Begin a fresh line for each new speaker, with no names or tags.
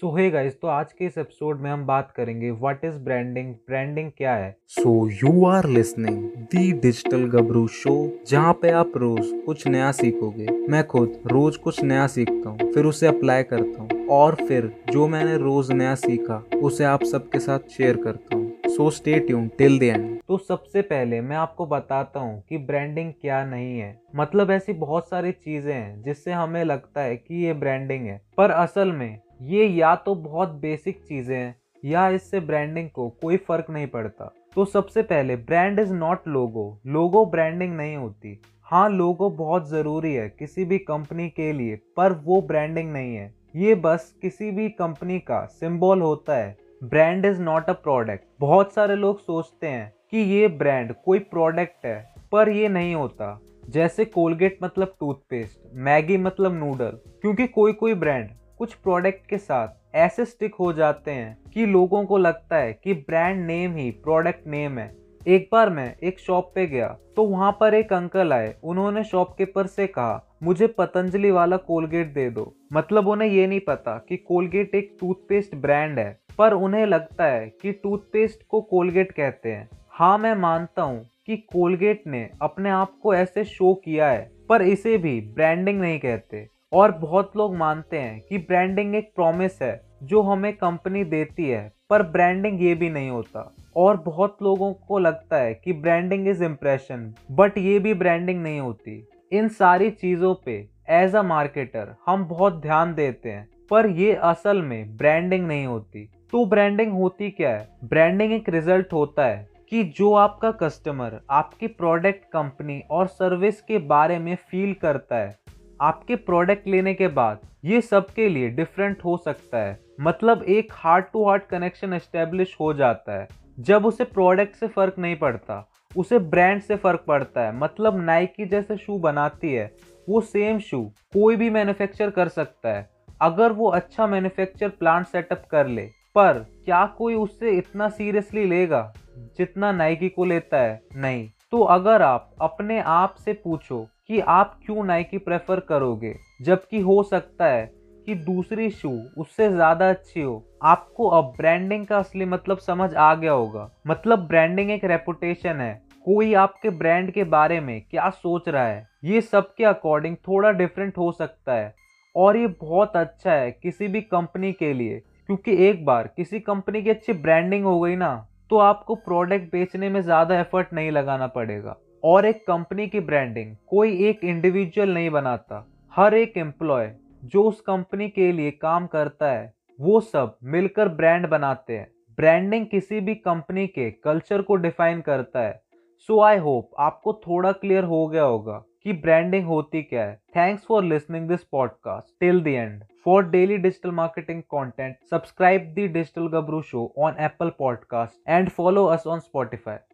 सो hey guys तो आज के इस एपिसोड में हम बात करेंगे व्हाट इज़ ब्रांडिंग ब्रांडिंग क्या है?
So you are listening the digital Gabru show जहाँ पे आप रोज कुछ नया सीखोगे। मैं खुद रोज कुछ नया सीखता हूँ फिर उसे अप्लाई करता हूँ और फिर जो मैंने रोज नया सीखा उसे आप सबके साथ शेयर करता हूँ। So stay tune till the end
तो सबसे पहले मैं आपको बताता हूँ कि ब्रांडिंग क्या नहीं है। मतलब ऐसी बहुत सारी चीज़ें हैं जिससे हमें लगता है कि ये ब्रांडिंग है। पर असल में ये या तो बहुत बेसिक चीज़ें हैं, या इससे ब्रांडिंग को कोई फ़र्क नहीं पड़ता। तो सबसे पहले brand is not logo logo branding नहीं होती। हाँ लोगो बहुत ज़रूरी है किसी भी कंपनी के लिए, पर वो ब्रांडिंग नहीं है। ये बस किसी भी कंपनी का सिंबल होता है। Brand is not a product बहुत सारे लोग सोचते हैं कि ये ब्रांड कोई प्रोडक्ट है, पर ये नहीं होता। जैसे कोलगेट मतलब टूथपेस्ट मैगी मतलब नूडल क्योंकि कोई कोई ब्रांड कुछ प्रोडक्ट के साथ ऐसे स्टिक हो जाते हैं कि लोगों को लगता है कि ब्रांड नेम ही प्रोडक्ट नेम है। एक बार मैं एक शॉप पे गया तो वहाँ पर एक अंकल आए, उन्होंने शॉपकीपर से कहा, मुझे पतंजलि वाला कोलगेट दे दो। मतलब उन्हें ये नहीं पता कि कोलगेट एक टूथपेस्ट ब्रांड है, पर उन्हें लगता है कि टूथपेस्ट को कोलगेट कहते हैं। हाँ मैं मानता हूँ कि कोलगेट ने अपने आप को ऐसे शो किया है, पर इसे भी ब्रांडिंग नहीं कहते। और बहुत लोग मानते हैं कि ब्रांडिंग एक प्रॉमिस है, जो हमें कंपनी देती है, पर ब्रांडिंग ये भी नहीं होता। और बहुत लोगों को लगता है कि ब्रांडिंग इज़ इम्प्रेशन बट ये भी ब्रांडिंग नहीं होती। इन सारी चीज़ों पे एज अ मार्केटर हम बहुत ध्यान देते हैं, पर ये असल में ब्रांडिंग नहीं होती। तो ब्रांडिंग होती क्या है? ब्रांडिंग एक रिज़ल्ट होता है कि जो आपका कस्टमर आपकी प्रोडक्ट कंपनी और सर्विस के बारे में फील करता है आपके प्रोडक्ट लेने के बाद ये सबके लिए डिफरेंट हो सकता है। मतलब एक heart to heart connection establish हो जाता है। जब उसे प्रोडक्ट से फ़र्क नहीं पड़ता, उसे ब्रांड से फ़र्क पड़ता है। मतलब नाइकी जैसे शू बनाती है, वो सेम शू कोई भी मैन्युफैक्चर कर सकता है। अगर वो अच्छा मैन्युफैक्चर प्लांट सेटअप कर ले, पर क्या कोई उससे इतना सीरियसली लेगा जितना नाइकी को लेता है? नहीं। तो अगर आप अपने आप से पूछो कि आप क्यों नाइकी प्रेफर करोगे, जबकि हो सकता है कि दूसरी शू उससे ज़्यादा अच्छी हो, आपको अब ब्रांडिंग का असली मतलब समझ आ गया होगा। मतलब ब्रांडिंग एक रेपुटेशन है। कोई आपके ब्रांड के बारे में क्या सोच रहा है, ये सबके अकॉर्डिंग थोड़ा डिफरेंट हो सकता है। और ये बहुत अच्छा है किसी भी कंपनी के लिए, क्योंकि एक बार किसी कंपनी की अच्छी ब्रांडिंग हो गई ना तो आपको प्रोडक्ट बेचने में ज़्यादा एफर्ट नहीं लगाना पड़ेगा। और एक कंपनी की ब्रांडिंग कोई एक इंडिविजुअल नहीं बनाता। हर एक एम्प्लॉय जो उस कंपनी के लिए काम करता है, वो सब मिलकर ब्रांड बनाते हैं। ब्रांडिंग किसी भी कंपनी के कल्चर को डिफाइन करता है। सो आई होप आपको थोड़ा क्लियर हो गया होगा। कि ब्रांडिंग होती क्या है? Thanks for listening this podcast till the end for daily digital marketing content subscribe the digital Gabru show on Apple podcast and follow us on Spotify